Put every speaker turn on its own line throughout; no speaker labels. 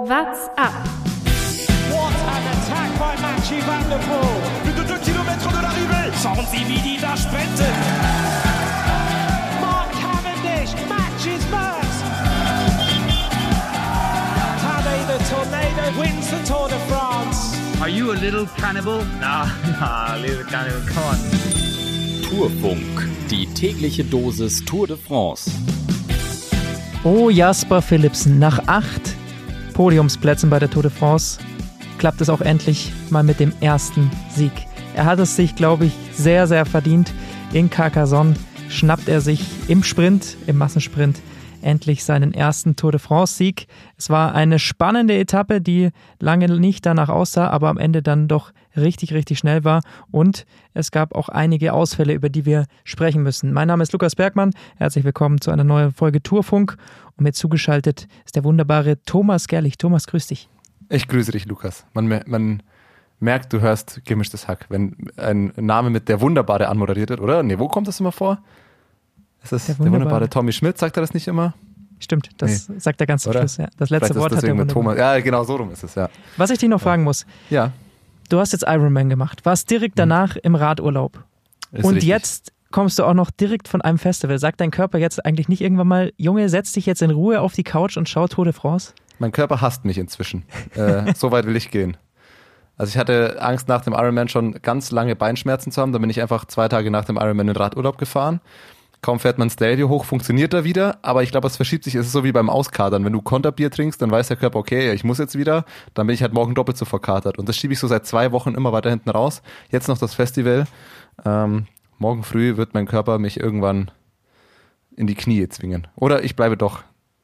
What's up?
What an attack by Mathieu Van Der Poel. Plus de 2 km de l'arrivée. Schauen Sie, wie die da sprinten. Mark Cavendish matches Max. Tadej the Tornado wins the Tour de France.
Are you a little cannibal? Nah, nah, little cannibal, come on.
Tourfunk, die tägliche Dosis Tour de France.
Oh, Jasper Philipsen, nach acht Podiumsplätzen bei der Tour de France klappt es auch endlich mal mit dem ersten Sieg. Er hat es sich, glaube ich, sehr, sehr verdient. In Carcassonne schnappt er sich im Sprint, im Massensprint, endlich seinen ersten Tour de France-Sieg. Es war eine spannende Etappe, die lange nicht danach aussah, aber am Ende dann doch richtig, richtig schnell war. Und es gab auch einige Ausfälle, über die wir sprechen müssen. Mein Name ist Lukas Bergmann. Herzlich willkommen zu einer neuen Folge Tourfunk. Und mir zugeschaltet ist der wunderbare Thomas Gerlich. Thomas, grüß dich.
Ich grüße dich, Lukas. Man, man merkt, du hörst gemischtes Hack, wenn ein Name mit der Wunderbare anmoderiert wird, oder? Nee, wo kommt das immer vor? Ist das der, der wunderbare. wunderbare Tommy Schmidt? Sagt er das nicht immer?
Stimmt, das nee. sagt er ganz zum Schluss. Ja. Das letzte Wort hat er
Thomas. Ja, genau so rum ist es, ja.
Was ich dich noch fragen muss.
Ja.
Du hast jetzt Ironman gemacht, warst direkt mhm. danach im Radurlaub. Ist und richtig. jetzt kommst du auch noch direkt von einem Festival. Sagt dein Körper jetzt eigentlich nicht irgendwann mal, Junge, setz dich jetzt in Ruhe auf die Couch und schau Tour de France?
Mein Körper hasst mich inzwischen. äh, so weit will ich gehen. Also ich hatte Angst nach dem Ironman schon ganz lange Beinschmerzen zu haben. Da bin ich einfach zwei Tage nach dem Ironman in Radurlaub gefahren. Kaum fährt man Stadio hoch, funktioniert er wieder, aber ich glaube, es verschiebt sich. Es ist so wie beim Auskadern. Wenn du Konterbier trinkst, dann weiß der Körper, okay, ich muss jetzt wieder, dann bin ich halt morgen doppelt so verkatert. Und das schiebe ich so seit zwei Wochen immer weiter hinten raus. Jetzt noch das Festival. Ähm, morgen früh wird mein Körper mich irgendwann in die Knie zwingen. Oder ich bleibe doch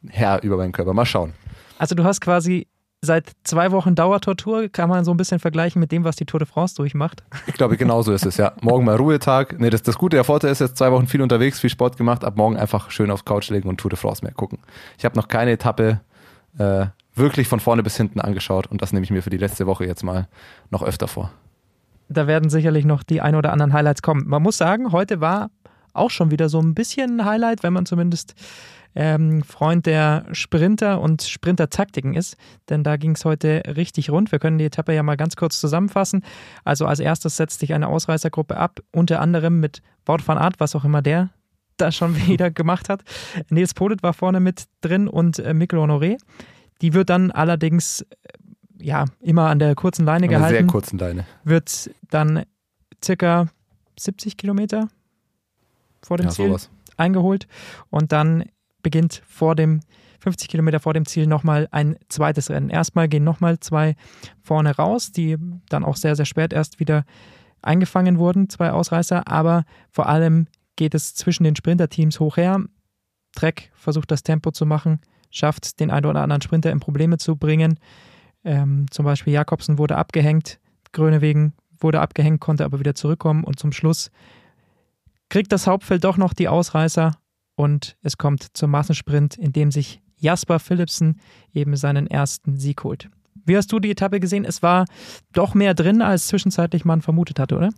Herr über meinen Körper. Mal schauen.
Also du hast quasi seit zwei Wochen Dauertortur, kann man so ein bisschen vergleichen mit dem, was die Tour de France durchmacht.
Ich glaube, genauso ist es, ja. Morgen mal Ruhetag. Nee, das, das Gute, der Vorteil ist jetzt zwei Wochen viel unterwegs, viel Sport gemacht, ab morgen einfach schön aufs Couch legen und Tour de France mehr gucken. Ich habe noch keine Etappe äh, wirklich von vorne bis hinten angeschaut und das nehme ich mir für die letzte Woche jetzt mal noch öfter vor.
Da werden sicherlich noch die ein oder anderen Highlights kommen. Man muss sagen, heute war auch schon wieder so ein bisschen ein Highlight, wenn man zumindest ähm, Freund der Sprinter und Sprintertaktiken ist, denn da ging es heute richtig rund. Wir können die Etappe ja mal ganz kurz zusammenfassen. Also als erstes setzt sich eine Ausreißergruppe ab, unter anderem mit Wout van Art, was auch immer der da schon wieder gemacht hat. Nils Polit war vorne mit drin und äh, Mikkel Honoré. Die wird dann allerdings äh, ja immer an der kurzen Leine an gehalten.
Sehr kurzen Leine.
Wird dann circa 70 Kilometer vor dem ja, Ziel sowas. eingeholt und dann beginnt vor dem 50 Kilometer vor dem Ziel nochmal ein zweites Rennen. Erstmal gehen nochmal zwei vorne raus, die dann auch sehr, sehr spät erst wieder eingefangen wurden, zwei Ausreißer, aber vor allem geht es zwischen den Sprinterteams hoch her. Trek versucht das Tempo zu machen, schafft den einen oder anderen Sprinter in Probleme zu bringen. Ähm, zum Beispiel Jakobsen wurde abgehängt, Grönewegen wurde abgehängt, konnte aber wieder zurückkommen und zum Schluss kriegt das Hauptfeld doch noch die Ausreißer und es kommt zum Massensprint, in dem sich Jasper Philipsen eben seinen ersten Sieg holt. Wie hast du die Etappe gesehen? Es war doch mehr drin, als zwischenzeitlich man vermutet hatte, oder?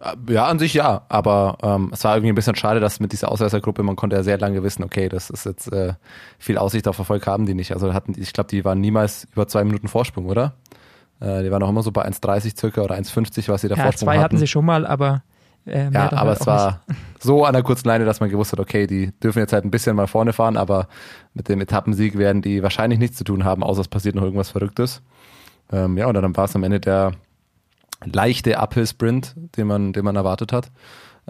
Äh, ja, an sich ja, aber ähm, es war irgendwie ein bisschen schade, dass mit dieser Ausreißergruppe, man konnte ja sehr lange wissen, okay, das ist jetzt äh, viel Aussicht auf Erfolg haben die nicht. Also hatten, ich glaube, die waren niemals über zwei Minuten Vorsprung, oder? Äh, die waren auch immer so bei 1,30 circa oder 1,50, was sie da ja, Vorsprung
zwei
hatten.
hatten sie schon mal, aber
äh, ja, aber es war nicht. so an der kurzen Leine, dass man gewusst hat, okay, die dürfen jetzt halt ein bisschen mal vorne fahren, aber mit dem Etappensieg werden die wahrscheinlich nichts zu tun haben, außer es passiert noch irgendwas Verrücktes. Ähm, ja, und dann war es am Ende der leichte Uphill-Sprint, den man, den man erwartet hat.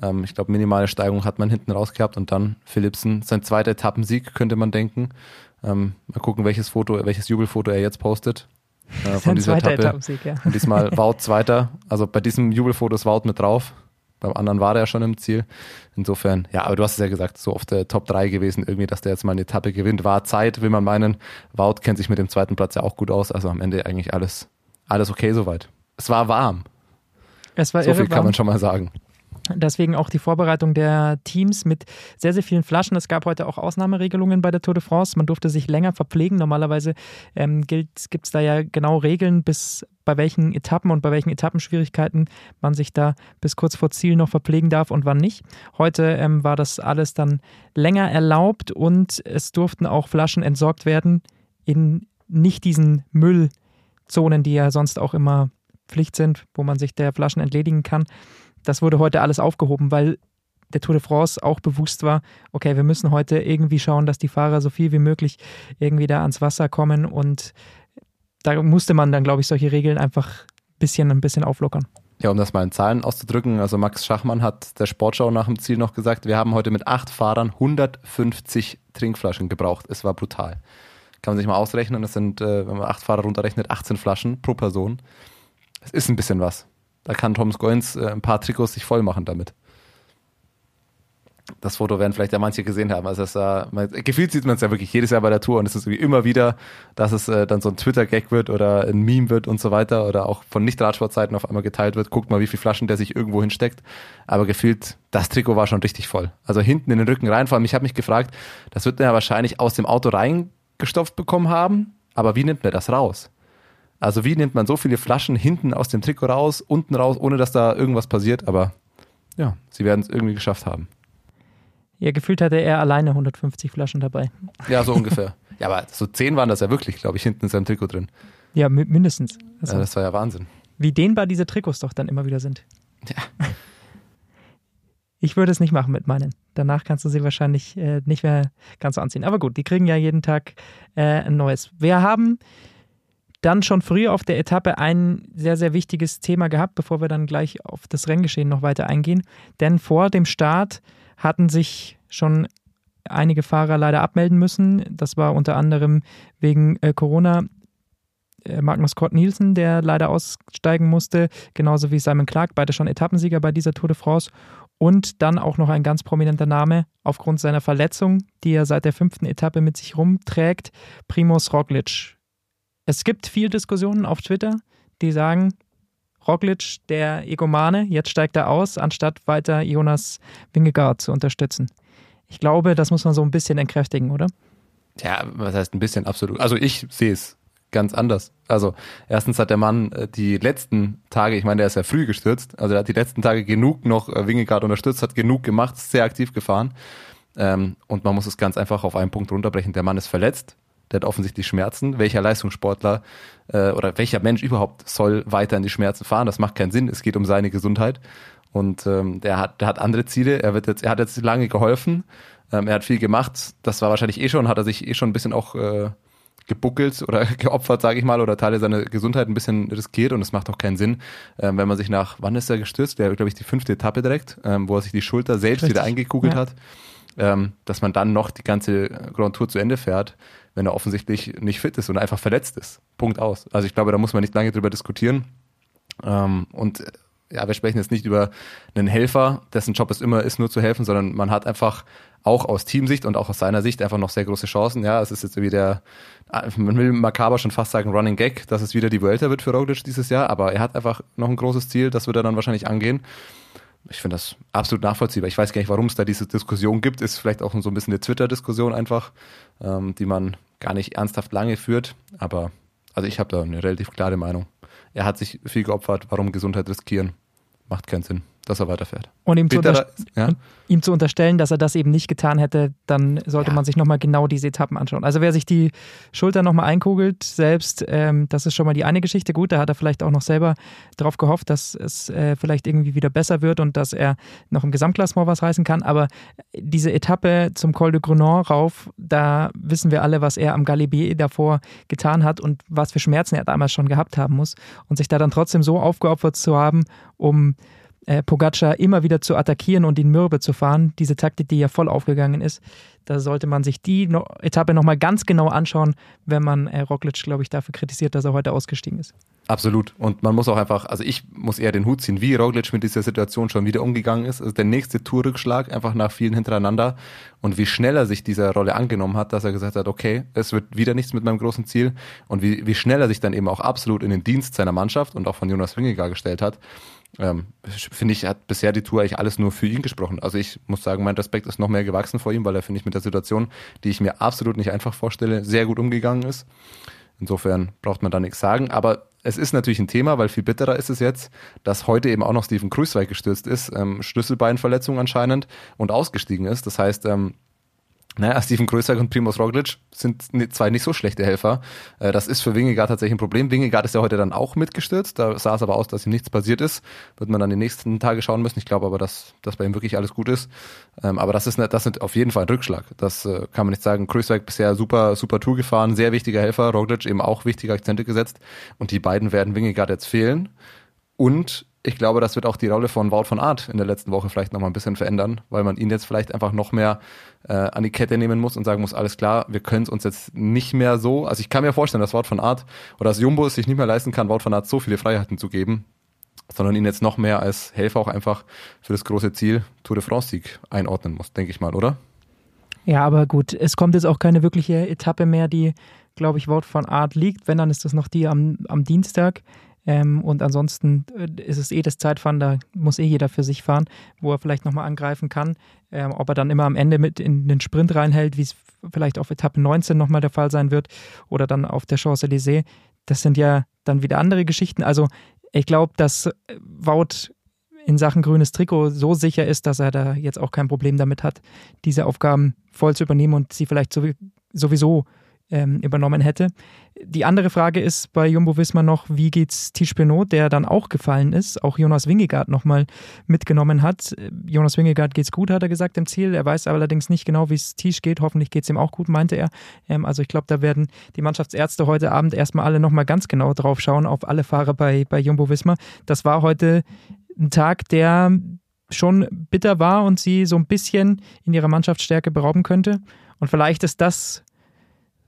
Ähm, ich glaube, minimale Steigung hat man hinten raus gehabt und dann Philipsen, sein zweiter Etappensieg, könnte man denken. Ähm, mal gucken, welches Foto, welches Jubelfoto er jetzt postet.
Äh, von dieser Etappe. Ja.
Und diesmal Wout Zweiter. Also bei diesem Jubelfoto ist Wout mit drauf. Beim anderen war er ja schon im Ziel. Insofern, ja, aber du hast es ja gesagt, so auf der Top 3 gewesen, irgendwie, dass der jetzt mal eine Etappe gewinnt. War Zeit, will man meinen. Wout kennt sich mit dem zweiten Platz ja auch gut aus. Also am Ende eigentlich alles, alles okay soweit. Es war warm.
Es war
so viel kann man schon mal sagen.
Deswegen auch die Vorbereitung der Teams mit sehr, sehr vielen Flaschen. Es gab heute auch Ausnahmeregelungen bei der Tour de France. Man durfte sich länger verpflegen. Normalerweise ähm, gibt es da ja genau Regeln, bis bei welchen Etappen und bei welchen Etappenschwierigkeiten man sich da bis kurz vor Ziel noch verpflegen darf und wann nicht. Heute ähm, war das alles dann länger erlaubt und es durften auch Flaschen entsorgt werden in nicht diesen Müllzonen, die ja sonst auch immer Pflicht sind, wo man sich der Flaschen entledigen kann. Das wurde heute alles aufgehoben, weil der Tour de France auch bewusst war, okay, wir müssen heute irgendwie schauen, dass die Fahrer so viel wie möglich irgendwie da ans Wasser kommen und da musste man dann, glaube ich, solche Regeln einfach ein bisschen, ein bisschen auflockern.
Ja, um das mal in Zahlen auszudrücken, also Max Schachmann hat der Sportschau nach dem Ziel noch gesagt, wir haben heute mit acht Fahrern 150 Trinkflaschen gebraucht. Es war brutal. Kann man sich mal ausrechnen, es sind, äh, wenn man acht Fahrer runterrechnet, 18 Flaschen pro Person. Es ist ein bisschen was. Da kann Thomas Goins äh, ein paar Trikots sich voll machen damit das Foto werden vielleicht ja manche gesehen haben. Also es äh, man, gefühlt sieht man es ja wirklich jedes Jahr bei der Tour und es ist irgendwie immer wieder, dass es äh, dann so ein Twitter-Gag wird oder ein Meme wird und so weiter oder auch von Nicht-Radsportzeiten auf einmal geteilt wird. Guckt mal, wie viele Flaschen der sich irgendwo hinsteckt. Aber gefühlt, das Trikot war schon richtig voll. Also hinten in den Rücken rein. Vor allem, ich habe mich gefragt, das wird er ja wahrscheinlich aus dem Auto reingestopft bekommen haben. Aber wie nimmt man das raus? Also wie nimmt man so viele Flaschen hinten aus dem Trikot raus, unten raus, ohne dass da irgendwas passiert? Aber ja, sie werden es irgendwie geschafft haben.
Ja, gefühlt hatte er alleine 150 Flaschen dabei.
Ja, so ungefähr. ja, aber so 10 waren das ja wirklich, glaube ich, hinten in seinem Trikot drin.
Ja, mindestens.
Also, ja, das war ja Wahnsinn.
Wie dehnbar diese Trikots doch dann immer wieder sind. Ja. Ich würde es nicht machen mit meinen. Danach kannst du sie wahrscheinlich äh, nicht mehr ganz so anziehen. Aber gut, die kriegen ja jeden Tag äh, ein neues. Wir haben dann schon früher auf der Etappe ein sehr, sehr wichtiges Thema gehabt, bevor wir dann gleich auf das Renngeschehen noch weiter eingehen. Denn vor dem Start hatten sich schon einige Fahrer leider abmelden müssen. Das war unter anderem wegen äh, Corona äh, Magnus Kort Nielsen, der leider aussteigen musste, genauso wie Simon Clark, beide schon Etappensieger bei dieser Tour de France. Und dann auch noch ein ganz prominenter Name aufgrund seiner Verletzung, die er seit der fünften Etappe mit sich rumträgt, Primoz Roglic. Es gibt viel Diskussionen auf Twitter, die sagen, Roglic, der Egomane, jetzt steigt er aus, anstatt weiter Jonas Wingegaard zu unterstützen. Ich glaube, das muss man so ein bisschen entkräftigen, oder?
Ja, was heißt ein bisschen absolut? Also ich sehe es ganz anders. Also erstens hat der Mann äh, die letzten Tage, ich meine, der ist ja früh gestürzt, also er hat die letzten Tage genug noch äh, Wingegaard unterstützt, hat genug gemacht, sehr aktiv gefahren. Ähm, und man muss es ganz einfach auf einen Punkt runterbrechen. Der Mann ist verletzt, der hat offensichtlich Schmerzen. Welcher Leistungssportler äh, oder welcher Mensch überhaupt soll weiter in die Schmerzen fahren? Das macht keinen Sinn. Es geht um seine Gesundheit. Und ähm, der hat, der hat andere Ziele. Er wird jetzt, er hat jetzt lange geholfen. Ähm, er hat viel gemacht. Das war wahrscheinlich eh schon, hat er sich eh schon ein bisschen auch äh, gebuckelt oder geopfert, sage ich mal, oder Teile seiner Gesundheit ein bisschen riskiert und es macht auch keinen Sinn, ähm, wenn man sich nach, wann ist er gestürzt? Der, glaube ich, die fünfte Etappe direkt, ähm, wo er sich die Schulter selbst Richtig. wieder eingekugelt ja. hat, ähm, dass man dann noch die ganze Grand Tour zu Ende fährt wenn er offensichtlich nicht fit ist und einfach verletzt ist. Punkt aus. Also ich glaube, da muss man nicht lange drüber diskutieren. Ähm, und äh, ja, wir sprechen jetzt nicht über einen Helfer, dessen Job es immer ist, nur zu helfen, sondern man hat einfach auch aus Teamsicht und auch aus seiner Sicht einfach noch sehr große Chancen. Ja, es ist jetzt wie der, äh, man will makaber schon fast sagen Running Gag, dass es wieder die Vuelta wird für Roglic dieses Jahr, aber er hat einfach noch ein großes Ziel, das wird er dann wahrscheinlich angehen ich finde das absolut nachvollziehbar. Ich weiß gar nicht, warum es da diese Diskussion gibt. Ist vielleicht auch so ein bisschen eine Twitter-Diskussion einfach, ähm, die man gar nicht ernsthaft lange führt. Aber also ich habe da eine relativ klare Meinung. Er hat sich viel geopfert. Warum Gesundheit riskieren? Macht keinen Sinn dass er weiterfährt.
Und ihm, zu, ja? ihm zu, unterstellen, dass er das eben nicht getan hätte, dann sollte ja. man sich nochmal genau diese Etappen anschauen. Also wer sich die Schulter nochmal einkugelt, selbst, ähm, das ist schon mal die eine Geschichte. Gut, da hat er vielleicht auch noch selber darauf gehofft, dass es äh, vielleicht irgendwie wieder besser wird und dass er noch im Gesamtklassement was reißen kann. Aber diese Etappe zum Col de Grenon rauf, da wissen wir alle, was er am Galibier davor getan hat und was für Schmerzen er damals schon gehabt haben muss. Und sich da dann trotzdem so aufgeopfert zu haben, um äh, Pogacar immer wieder zu attackieren und ihn mürbe zu fahren, diese Taktik, die ja voll aufgegangen ist, da sollte man sich die no Etappe nochmal ganz genau anschauen, wenn man äh, Roglic, glaube ich, dafür kritisiert, dass er heute ausgestiegen ist.
Absolut. Und man muss auch einfach, also ich muss eher den Hut ziehen, wie Roglic mit dieser Situation schon wieder umgegangen ist. Also der nächste Tourrückschlag, einfach nach vielen hintereinander. Und wie schnell er sich dieser Rolle angenommen hat, dass er gesagt hat, okay, es wird wieder nichts mit meinem großen Ziel. Und wie, wie schnell er sich dann eben auch absolut in den Dienst seiner Mannschaft und auch von Jonas Wingegar gestellt hat ähm, finde ich, hat bisher die Tour eigentlich alles nur für ihn gesprochen. Also ich muss sagen, mein Respekt ist noch mehr gewachsen vor ihm, weil er, finde ich, mit der Situation, die ich mir absolut nicht einfach vorstelle, sehr gut umgegangen ist. Insofern braucht man da nichts sagen. Aber es ist natürlich ein Thema, weil viel bitterer ist es jetzt, dass heute eben auch noch Steven Kruiswijk gestürzt ist, ähm, Schlüsselbeinverletzung anscheinend und ausgestiegen ist. Das heißt, ähm, naja, Steven Größer und Primoz Roglic sind zwei nicht so schlechte Helfer. Äh, das ist für Wingegaard tatsächlich ein Problem. Wingegaard ist ja heute dann auch mitgestürzt. Da sah es aber aus, dass ihm nichts passiert ist. Wird man dann die nächsten Tage schauen müssen. Ich glaube aber, dass, dass bei ihm wirklich alles gut ist. Ähm, aber das ist, das sind auf jeden Fall ein Rückschlag. Das äh, kann man nicht sagen. Größer bisher super, super Tour gefahren, sehr wichtiger Helfer. Roglic eben auch wichtige Akzente gesetzt. Und die beiden werden Wingegaard jetzt fehlen. Und ich glaube, das wird auch die Rolle von Wout von Art in der letzten Woche vielleicht nochmal ein bisschen verändern, weil man ihn jetzt vielleicht einfach noch mehr äh, an die Kette nehmen muss und sagen muss, alles klar, wir können es uns jetzt nicht mehr so, also ich kann mir vorstellen, dass Wout von Art oder dass Jumbo es sich nicht mehr leisten kann, Wout von Art so viele Freiheiten zu geben, sondern ihn jetzt noch mehr als Helfer auch einfach für das große Ziel Tour de France-Sieg einordnen muss, denke ich mal, oder?
Ja, aber gut, es kommt jetzt auch keine wirkliche Etappe mehr, die, glaube ich, Wout von Art liegt. Wenn, dann ist das noch die am, am Dienstag. Ähm, und ansonsten äh, ist es eh das Zeitfahren, da muss eh jeder für sich fahren, wo er vielleicht nochmal angreifen kann. Ähm, ob er dann immer am Ende mit in den Sprint reinhält, wie es vielleicht auf Etappe 19 nochmal der Fall sein wird oder dann auf der Champs-Élysées, das sind ja dann wieder andere Geschichten. Also ich glaube, dass Wout in Sachen grünes Trikot so sicher ist, dass er da jetzt auch kein Problem damit hat, diese Aufgaben voll zu übernehmen und sie vielleicht sowieso ähm, übernommen hätte. Die andere Frage ist bei Jumbo Wismar noch, wie geht's Tisch Pinot, der dann auch gefallen ist, auch Jonas Wingegaard nochmal mitgenommen hat. Jonas Wingegaard geht's gut, hat er gesagt im Ziel. Er weiß allerdings nicht genau, wie es Tisch geht. Hoffentlich geht's ihm auch gut, meinte er. Ähm, also ich glaube, da werden die Mannschaftsärzte heute Abend erstmal alle nochmal ganz genau drauf schauen, auf alle Fahrer bei, bei Jumbo Wismar. Das war heute ein Tag, der schon bitter war und sie so ein bisschen in ihrer Mannschaftsstärke berauben könnte. Und vielleicht ist das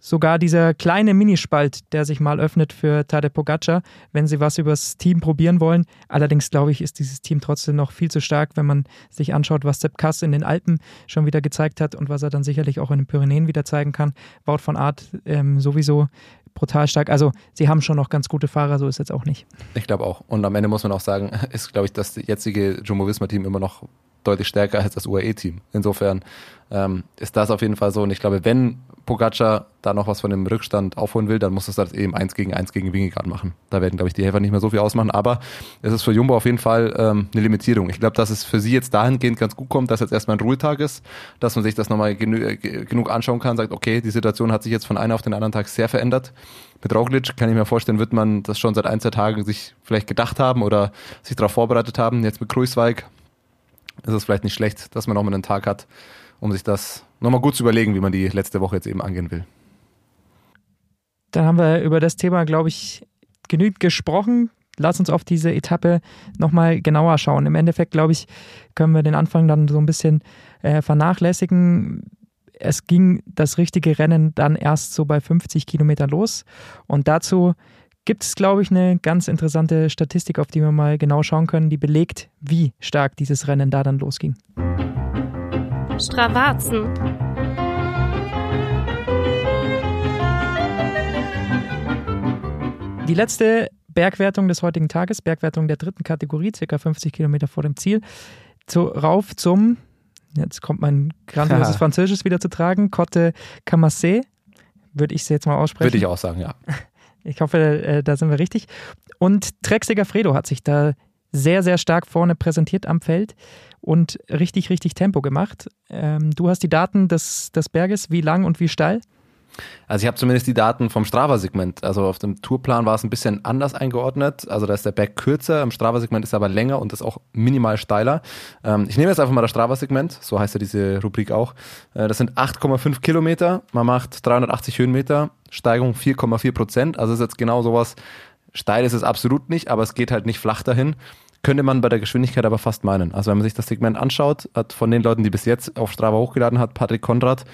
sogar dieser kleine Minispalt, der sich mal öffnet für Tade Pogacar, wenn sie was übers Team probieren wollen. Allerdings glaube ich, ist dieses Team trotzdem noch viel zu stark, wenn man sich anschaut, was Sepp Kass in den Alpen schon wieder gezeigt hat und was er dann sicherlich auch in den Pyrenäen wieder zeigen kann. Wout von Art ähm, sowieso brutal stark. Also sie haben schon noch ganz gute Fahrer, so ist jetzt auch nicht.
Ich glaube auch. Und am Ende muss man auch sagen, ist, glaube ich, das jetzige Jumbo-Visma-Team immer noch deutlich stärker als das UAE-Team. Insofern ähm, ist das auf jeden Fall so. Und ich glaube, wenn Pogacar da noch was von dem Rückstand aufholen will, dann muss es das eben eins gegen eins gegen Wingegaard machen. Da werden, glaube ich, die Helfer nicht mehr so viel ausmachen. Aber es ist für Jumbo auf jeden Fall ähm, eine Limitierung. Ich glaube, dass es für sie jetzt dahingehend ganz gut kommt, dass jetzt erstmal ein Ruhetag ist, dass man sich das nochmal genü genug anschauen kann, sagt, okay, die Situation hat sich jetzt von einem auf den anderen Tag sehr verändert. Mit Roglic kann ich mir vorstellen, wird man das schon seit ein, zwei Tagen sich vielleicht gedacht haben oder sich darauf vorbereitet haben. Jetzt mit Kruiswijk ist es vielleicht nicht schlecht, dass man nochmal einen Tag hat, um sich das nochmal gut zu überlegen, wie man die letzte Woche jetzt eben angehen will.
Dann haben wir über das Thema, glaube ich, genügend gesprochen. Lass uns auf diese Etappe nochmal genauer schauen. Im Endeffekt, glaube ich, können wir den Anfang dann so ein bisschen äh, vernachlässigen. Es ging das richtige Rennen dann erst so bei 50 Kilometern los. Und dazu gibt es, glaube ich, eine ganz interessante Statistik, auf die wir mal genau schauen können, die belegt, wie stark dieses Rennen da dann losging. Stravazen. Die letzte Bergwertung des heutigen Tages, Bergwertung der dritten Kategorie, circa 50 Kilometer vor dem Ziel, zu, rauf zum, jetzt kommt mein grandioses Französisch wieder zu tragen, Cotte Camassé, würde ich es jetzt mal aussprechen.
Würde ich auch sagen, ja.
Ich hoffe, äh, da sind wir richtig. Und Trexiger Fredo hat sich da sehr, sehr stark vorne präsentiert am Feld und richtig, richtig Tempo gemacht. Ähm, du hast die Daten des, des Berges, wie lang und wie steil?
Also ich habe zumindest die Daten vom Strava-Segment. Also auf dem Tourplan war es ein bisschen anders eingeordnet. Also da ist der Berg kürzer, im Strava-Segment ist er aber länger und ist auch minimal steiler. Ähm, ich nehme jetzt einfach mal das Strava-Segment, so heißt ja diese Rubrik auch. Äh, das sind 8,5 Kilometer, man macht 380 Höhenmeter, Steigung 4,4 Prozent. Also ist jetzt genau sowas. Steil ist es absolut nicht, aber es geht halt nicht flach dahin. Könnte man bei der Geschwindigkeit aber fast meinen. Also wenn man sich das Segment anschaut, hat von den Leuten, die bis jetzt auf Strava hochgeladen hat, Patrick Konrad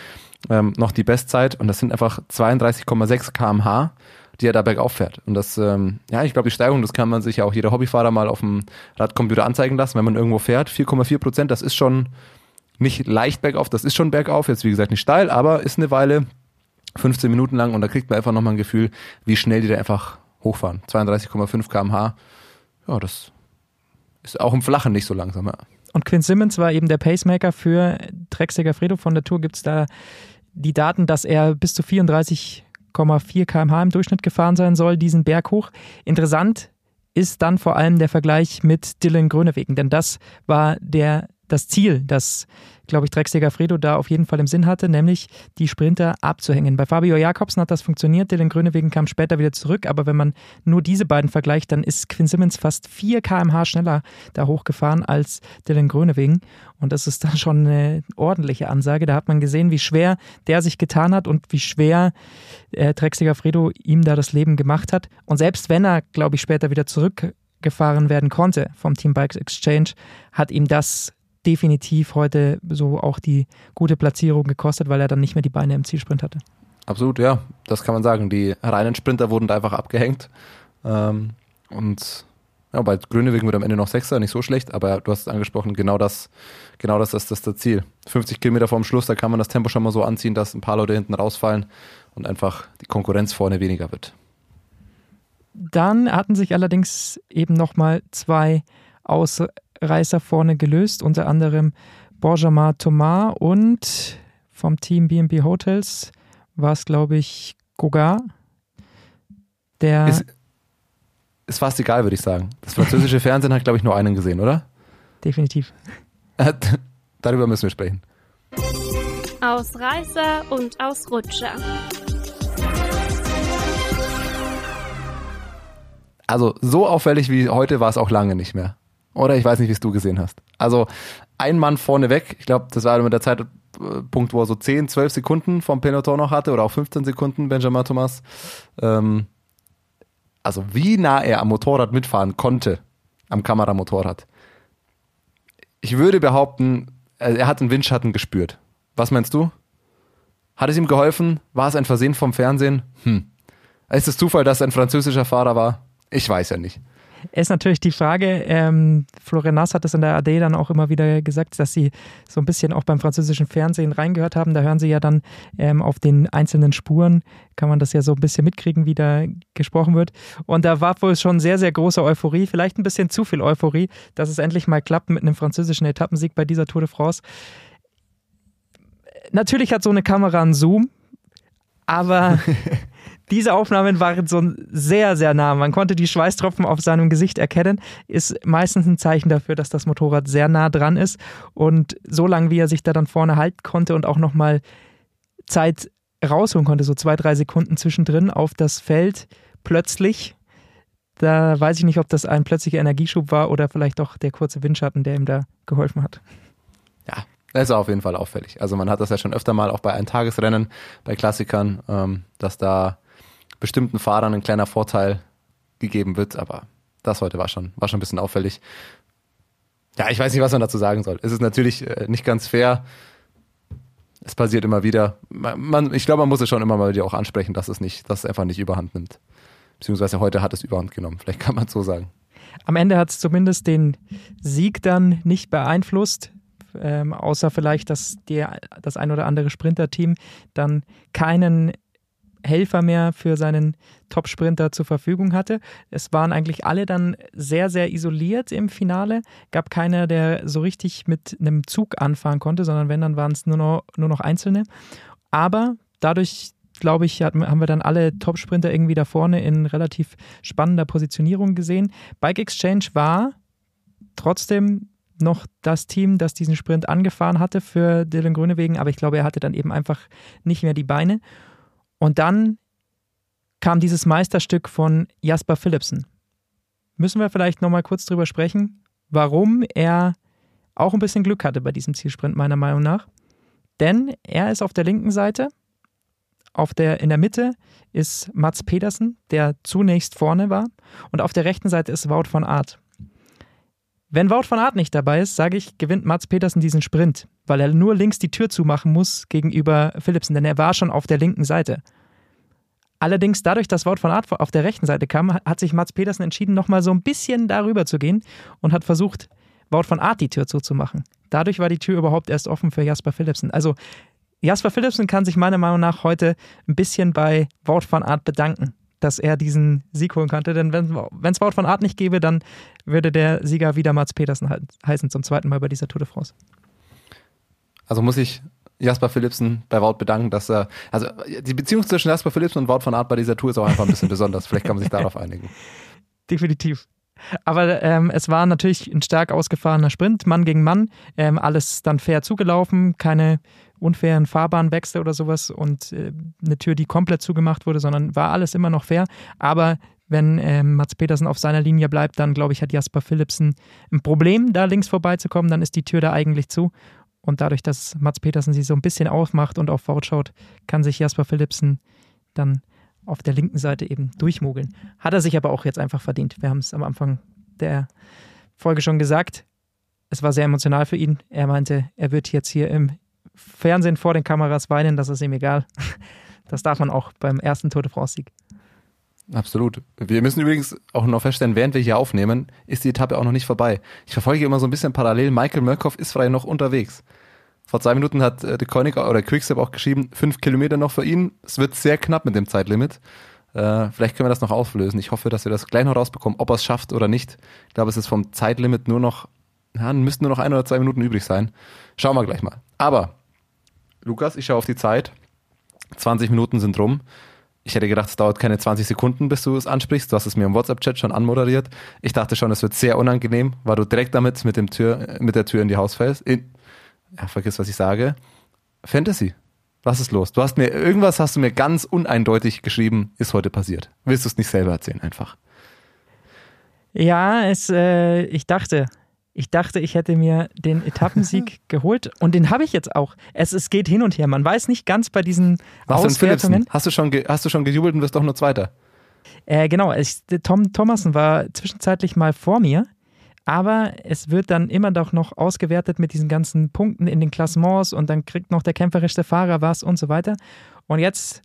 ähm, noch die Bestzeit und das sind einfach 32,6 kmh, die er da bergauf fährt. Und das, ähm, ja, ich glaube, die Steigung, das kann man sich ja auch jeder Hobbyfahrer mal auf dem Radcomputer anzeigen lassen, wenn man irgendwo fährt. 4,4 Prozent, das ist schon nicht leicht bergauf, das ist schon bergauf, jetzt wie gesagt nicht steil, aber ist eine Weile, 15 Minuten lang und da kriegt man einfach nochmal ein Gefühl, wie schnell die da einfach hochfahren. 32,5 kmh, ja, das ist auch im Flachen nicht so langsam, ja.
Und Quinn Simmons war eben der Pacemaker für Trexiger Fredo. Von der Tour gibt es da die Daten, dass er bis zu 34,4 km/h im Durchschnitt gefahren sein soll, diesen Berg hoch. Interessant ist dann vor allem der Vergleich mit Dylan Grönewegen, denn das war der das Ziel, das, glaube ich, Drecksäger Fredo da auf jeden Fall im Sinn hatte, nämlich die Sprinter abzuhängen. Bei Fabio Jakobsen hat das funktioniert, Dylan Grönewegen kam später wieder zurück, aber wenn man nur diese beiden vergleicht, dann ist Quinn Simmons fast 4 km/h schneller da hochgefahren als Dylan Grönewegen und das ist dann schon eine ordentliche Ansage. Da hat man gesehen, wie schwer der sich getan hat und wie schwer äh, Drecksäger Fredo ihm da das Leben gemacht hat. Und selbst wenn er, glaube ich, später wieder zurückgefahren werden konnte vom Team Bikes Exchange, hat ihm das definitiv heute so auch die gute Platzierung gekostet, weil er dann nicht mehr die Beine im Zielsprint hatte.
Absolut, ja, das kann man sagen. Die reinen Sprinter wurden da einfach abgehängt. Ähm, und ja, bei Grönewegen wird am Ende noch Sechster, nicht so schlecht, aber du hast es angesprochen, genau das, genau das ist das, das Ziel. 50 Kilometer vorm Schluss, da kann man das Tempo schon mal so anziehen, dass ein paar Leute hinten rausfallen und einfach die Konkurrenz vorne weniger wird.
Dann hatten sich allerdings eben nochmal zwei aus Reißer vorne gelöst, unter anderem Benjamin Thomas und vom Team BNB Hotels war es, glaube ich, Goga. Der
ist, ist fast egal, würde ich sagen. Das französische Fernsehen hat, glaube ich, nur einen gesehen, oder?
Definitiv.
Darüber müssen wir sprechen.
Ausreißer und Ausrutscher.
Also so auffällig wie heute war es auch lange nicht mehr. Oder ich weiß nicht, wie es du gesehen hast. Also ein Mann vorne weg, ich glaube, das war mit der Zeitpunkt, wo er so 10, 12 Sekunden vom Peloton noch hatte oder auch 15 Sekunden, Benjamin Thomas. Ähm, also wie nah er am Motorrad mitfahren konnte, am Kameramotorrad. Ich würde behaupten, er hat einen Windschatten gespürt. Was meinst du? Hat es ihm geholfen? War es ein Versehen vom Fernsehen? Hm. Ist es Zufall, dass es ein französischer Fahrer war? Ich weiß ja nicht
ist natürlich die Frage, ähm, Florian Nass hat es in der AD dann auch immer wieder gesagt, dass sie so ein bisschen auch beim französischen Fernsehen reingehört haben. Da hören sie ja dann ähm, auf den einzelnen Spuren, kann man das ja so ein bisschen mitkriegen, wie da gesprochen wird. Und da war wohl schon sehr, sehr große Euphorie, vielleicht ein bisschen zu viel Euphorie, dass es endlich mal klappt mit einem französischen Etappensieg bei dieser Tour de France. Natürlich hat so eine Kamera einen Zoom, aber Diese Aufnahmen waren so sehr, sehr nah. Man konnte die Schweißtropfen auf seinem Gesicht erkennen. Ist meistens ein Zeichen dafür, dass das Motorrad sehr nah dran ist. Und so lange, wie er sich da dann vorne halten konnte und auch nochmal Zeit rausholen konnte, so zwei, drei Sekunden zwischendrin auf das Feld, plötzlich. Da weiß ich nicht, ob das ein plötzlicher Energieschub war oder vielleicht doch der kurze Windschatten, der ihm da geholfen hat.
Ja, das ist auf jeden Fall auffällig. Also man hat das ja schon öfter mal auch bei Eintagesrennen, bei Klassikern, ähm, dass da bestimmten Fahrern ein kleiner Vorteil gegeben wird, aber das heute war schon, war schon ein bisschen auffällig. Ja, ich weiß nicht, was man dazu sagen soll. Es ist natürlich äh, nicht ganz fair. Es passiert immer wieder. Man, ich glaube, man muss es schon immer mal wieder auch ansprechen, dass es nicht, dass es einfach nicht überhand nimmt. Beziehungsweise heute hat es überhand genommen. Vielleicht kann man es so sagen.
Am Ende hat es zumindest den Sieg dann nicht beeinflusst. Ähm, außer vielleicht, dass der, das ein oder andere Sprinterteam dann keinen Helfer mehr für seinen Top-Sprinter zur Verfügung hatte. Es waren eigentlich alle dann sehr, sehr isoliert im Finale. Gab keiner, der so richtig mit einem Zug anfahren konnte, sondern wenn, dann waren es nur noch, nur noch Einzelne. Aber dadurch, glaube ich, haben wir dann alle Top-Sprinter irgendwie da vorne in relativ spannender Positionierung gesehen. Bike Exchange war trotzdem noch das Team, das diesen Sprint angefahren hatte für Dylan Grünewegen, aber ich glaube, er hatte dann eben einfach nicht mehr die Beine. Und dann kam dieses Meisterstück von Jasper Philipsen. Müssen wir vielleicht nochmal kurz drüber sprechen, warum er auch ein bisschen Glück hatte bei diesem Zielsprint, meiner Meinung nach. Denn er ist auf der linken Seite, auf der, in der Mitte ist Mats Pedersen, der zunächst vorne war, und auf der rechten Seite ist Wout von Art. Wenn Wout von Art nicht dabei ist, sage ich, gewinnt Mats Petersen diesen Sprint, weil er nur links die Tür zumachen muss gegenüber Philipsen, denn er war schon auf der linken Seite. Allerdings dadurch, dass Wout von Art auf der rechten Seite kam, hat sich Mats Petersen entschieden, nochmal so ein bisschen darüber zu gehen und hat versucht, Wout von Art die Tür zuzumachen. Dadurch war die Tür überhaupt erst offen für Jasper Philipsen. Also Jasper Philipsen kann sich meiner Meinung nach heute ein bisschen bei Wout von Art bedanken, dass er diesen Sieg holen konnte. Denn wenn es Wout von Art nicht gäbe, dann würde der Sieger wieder Mats Petersen heißen, zum zweiten Mal bei dieser Tour de France.
Also muss ich Jasper Philipsen bei Wout bedanken, dass er, also die Beziehung zwischen Jasper Philipsen und Wout von Art bei dieser Tour ist auch einfach ein bisschen besonders. Vielleicht kann man sich darauf einigen.
Definitiv. Aber ähm, es war natürlich ein stark ausgefahrener Sprint, Mann gegen Mann. Ähm, alles dann fair zugelaufen, keine unfairen Fahrbahnwechsel oder sowas und äh, eine Tür, die komplett zugemacht wurde, sondern war alles immer noch fair. Aber wenn ähm, Mats Petersen auf seiner Linie bleibt, dann glaube ich, hat Jasper Philipsen ein Problem, da links vorbeizukommen. Dann ist die Tür da eigentlich zu. Und dadurch, dass Mats Petersen sie so ein bisschen aufmacht und auf Wout schaut, kann sich Jasper Philipsen dann auf der linken Seite eben durchmogeln. Hat er sich aber auch jetzt einfach verdient. Wir haben es am Anfang der Folge schon gesagt. Es war sehr emotional für ihn. Er meinte, er wird jetzt hier im Fernsehen vor den Kameras weinen, das ist ihm egal. Das darf man auch beim ersten Tour de France-Sieg.
Absolut. Wir müssen übrigens auch noch feststellen, während wir hier aufnehmen, ist die Etappe auch noch nicht vorbei. Ich verfolge immer so ein bisschen parallel. Michael Murkoff ist frei noch unterwegs. Vor zwei Minuten hat äh, der Koenig oder Quickstep auch geschrieben, fünf Kilometer noch für ihn. Es wird sehr knapp mit dem Zeitlimit. Äh, vielleicht können wir das noch auflösen. Ich hoffe, dass wir das gleich noch rausbekommen, ob er es schafft oder nicht. Ich glaube, es ist vom Zeitlimit nur noch, ja, müssten nur noch ein oder zwei Minuten übrig sein. Schauen wir gleich mal. Aber, Lukas, ich schaue auf die Zeit. 20 Minuten sind rum. Ich hätte gedacht, es dauert keine 20 Sekunden, bis du es ansprichst. Du hast es mir im WhatsApp-Chat schon anmoderiert. Ich dachte schon, es wird sehr unangenehm, weil du direkt damit mit, dem Tür, mit der Tür in die Haus fällst. In, ja, vergiss, was ich sage. Fantasy. Was ist los? Du hast mir, irgendwas hast du mir ganz uneindeutig geschrieben, ist heute passiert. Willst du es nicht selber erzählen, einfach?
Ja, es, äh, ich dachte, ich dachte, ich hätte mir den Etappensieg geholt und den habe ich jetzt auch. Es, es geht hin und her. Man weiß nicht ganz bei diesen Was Auswertungen.
Hast du schon, hast du schon gejubelt und wirst doch nur Zweiter?
Äh, genau, ich, Tom Thomason war zwischenzeitlich mal vor mir aber es wird dann immer doch noch ausgewertet mit diesen ganzen Punkten in den Klassements und dann kriegt noch der kämpferischste Fahrer was und so weiter. Und jetzt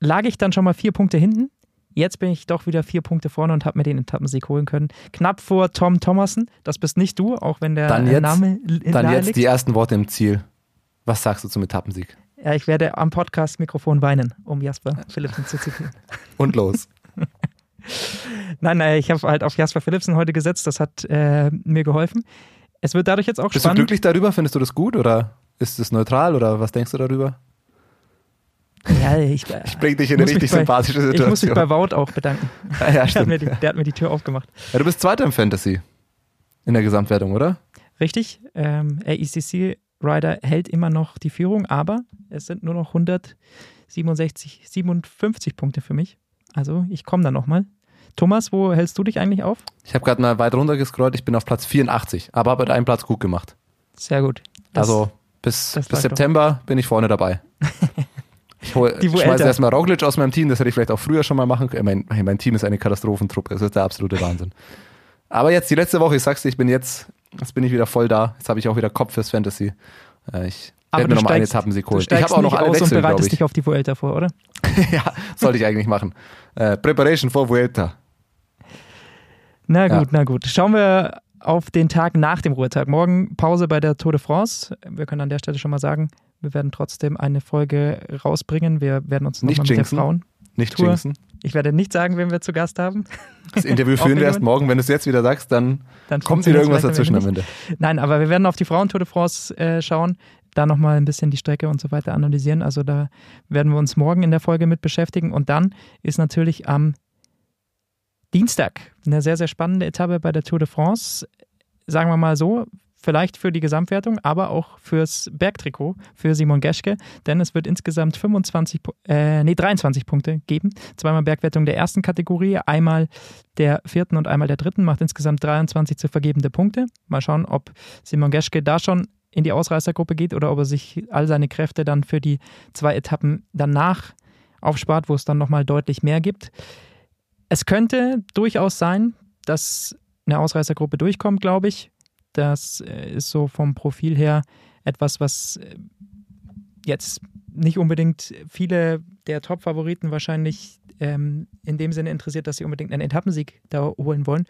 lag ich dann schon mal vier Punkte hinten. Jetzt bin ich doch wieder vier Punkte vorne und habe mir den Etappensieg holen können. Knapp vor Tom Thomason. Das bist nicht du, auch wenn der
dann jetzt,
Name
Dann jetzt liegt. die ersten Worte im Ziel. Was sagst du zum Etappensieg?
Ja, ich werde am Podcast-Mikrofon weinen, um Jasper Philipsen zu zitieren.
Und los.
Nein, äh, ich habe halt auf Jasper Philipsen heute gesetzt, das hat äh, mir geholfen. Es wird dadurch jetzt auch
Bist
spannend.
Bist du glücklich darüber? Findest du das gut oder ist es neutral oder was denkst du darüber?
Ja, ich,
ich bringe dich in eine richtig bei, sympathische Situation.
Ich muss mich bei Wout auch bedanken.
Ja, ja,
der, hat die, der, hat mir die Tür aufgemacht.
Ja, du bist Zweiter im Fantasy in der Gesamtwertung, oder?
Richtig. Ähm, AECC Rider hält immer noch die Führung, aber es sind nur noch 167, 57 Punkte für mich. Also ich komme da nochmal. Thomas, wo hältst du dich eigentlich auf?
Ich habe gerade mal weit runter gescrollt, ich bin auf Platz 84, aber habe einen Platz gut gemacht.
Sehr gut.
Das, also bis, bis September doch. bin ich vorne dabei. Ich, ich schmeiße erstmal Roglic aus meinem Team, das hätte ich vielleicht auch früher schon mal machen können. Mein, mein Team ist eine Katastrophentruppe, das ist der absolute Wahnsinn. Aber jetzt die letzte Woche, ich sag's dir, ich bin jetzt, jetzt bin ich wieder voll da. Jetzt habe ich auch wieder Kopf fürs Fantasy. Äh, ich werde mir nochmal einen Etappensieg holen.
Ich habe auch noch alle Wechsel, und bereitest dich auf die Vuelta vor, oder?
ja, sollte ich eigentlich machen. Äh, Preparation for Vuelta.
Na gut, ja. na gut. Schauen wir auf den Tag nach dem Ruhetag. Morgen Pause bei der Tour de France. Wir können an der Stelle schon mal sagen, wir werden trotzdem eine Folge rausbringen. Wir werden uns nochmal mit der Frauen.
Nicht Tour. jinxen.
Ich werde nicht sagen, wen wir zu Gast haben.
Das Interview führen wir erst morgen. Wenn du es jetzt wieder sagst, dann, dann kommt wieder irgendwas dazwischen am Ende.
Nein, aber wir werden auf die Frauen-Tour de France äh, schauen, da nochmal ein bisschen die Strecke und so weiter analysieren. Also da werden wir uns morgen in der Folge mit beschäftigen. Und dann ist natürlich am Dienstag eine sehr, sehr spannende Etappe bei der Tour de France. Sagen wir mal so, vielleicht für die Gesamtwertung, aber auch fürs Bergtrikot für Simon Geschke, denn es wird insgesamt 25, äh, nee, 23 Punkte geben. Zweimal Bergwertung der ersten Kategorie, einmal der vierten und einmal der dritten, macht insgesamt 23 zu vergebende Punkte. Mal schauen, ob Simon Geschke da schon in die Ausreißergruppe geht oder ob er sich all seine Kräfte dann für die zwei Etappen danach aufspart, wo es dann nochmal deutlich mehr gibt. Es könnte durchaus sein, dass eine Ausreißergruppe durchkommt, glaube ich. Das äh, ist so vom Profil her etwas, was äh, jetzt nicht unbedingt viele der Top-Favoriten wahrscheinlich ähm, in dem Sinne interessiert, dass sie unbedingt einen Etappensieg da holen wollen.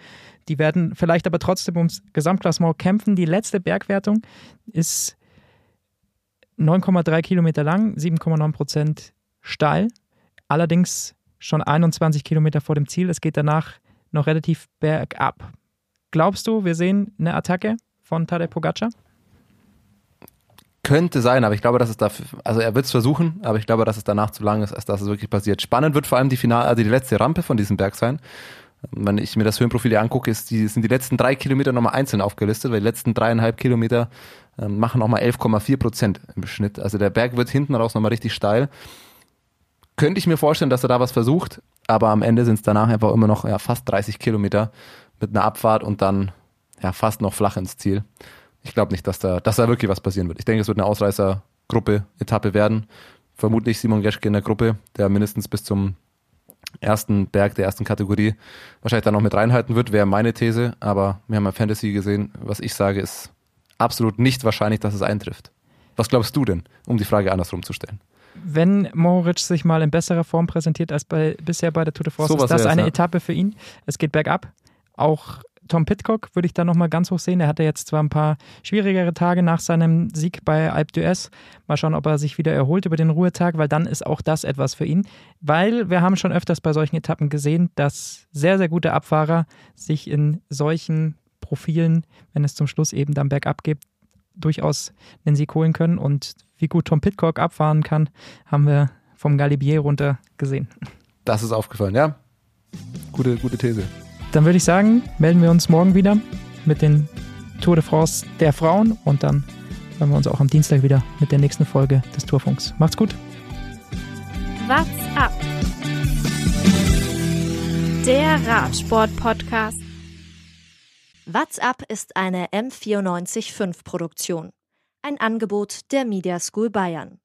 Die werden vielleicht aber trotzdem ums Gesamtklassement kämpfen. Die letzte Bergwertung ist 9,3 Kilometer lang, 7,9 Prozent steil. Allerdings schon 21 Kilometer vor dem Ziel. Es geht danach noch relativ bergab. Glaubst du, wir sehen eine Attacke von Tadej Pogacar?
Könnte sein, aber ich glaube, dass es da, also er wird es versuchen, aber ich glaube, dass es danach zu lang ist, als dass es wirklich passiert. Spannend wird vor allem die Finale, also die letzte Rampe von diesem Berg sein. Wenn ich mir das Höhenprofil hier angucke, ist die, sind die letzten drei Kilometer nochmal einzeln aufgelistet, weil die letzten dreieinhalb Kilometer äh, machen nochmal 11,4 Prozent im Schnitt. Also der Berg wird hinten raus nochmal richtig steil. Könnte ich mir vorstellen, dass er da was versucht, aber am Ende sind es danach einfach immer noch ja, fast 30 Kilometer mit einer Abfahrt und dann ja fast noch flach ins Ziel. Ich glaube nicht, dass da, dass da wirklich was passieren wird. Ich denke, es wird eine Ausreißergruppe, Etappe werden. Vermutlich Simon Geschke in der Gruppe, der mindestens bis zum ersten Berg der ersten Kategorie wahrscheinlich dann noch mit reinhalten wird, wäre meine These. Aber wir haben ja Fantasy gesehen. Was ich sage, ist absolut nicht wahrscheinlich, dass es eintrifft. Was glaubst du denn, um die Frage andersrum zu stellen?
Wenn Moritz sich mal in besserer Form präsentiert als bei, bisher bei der Tour de France, so ist das eine ja. Etappe für ihn. Es geht bergab. Auch Tom Pitcock würde ich da nochmal ganz hoch sehen. Er hatte jetzt zwar ein paar schwierigere Tage nach seinem Sieg bei Alpe d'Huez. Mal schauen, ob er sich wieder erholt über den Ruhetag, weil dann ist auch das etwas für ihn. Weil wir haben schon öfters bei solchen Etappen gesehen, dass sehr, sehr gute Abfahrer sich in solchen Profilen, wenn es zum Schluss eben dann bergab geht, durchaus einen Sieg holen können. Und wie gut Tom Pitcock abfahren kann, haben wir vom Galibier runter gesehen.
Das ist aufgefallen, ja. Gute, gute These.
Dann würde ich sagen, melden wir uns morgen wieder mit den Tour de France der Frauen und dann hören wir uns auch am Dienstag wieder mit der nächsten Folge des Tourfunks. Macht's gut.
What's up? Der Radsport-Podcast.
What's up ist eine M945 Produktion. Ein Angebot der Media School Bayern.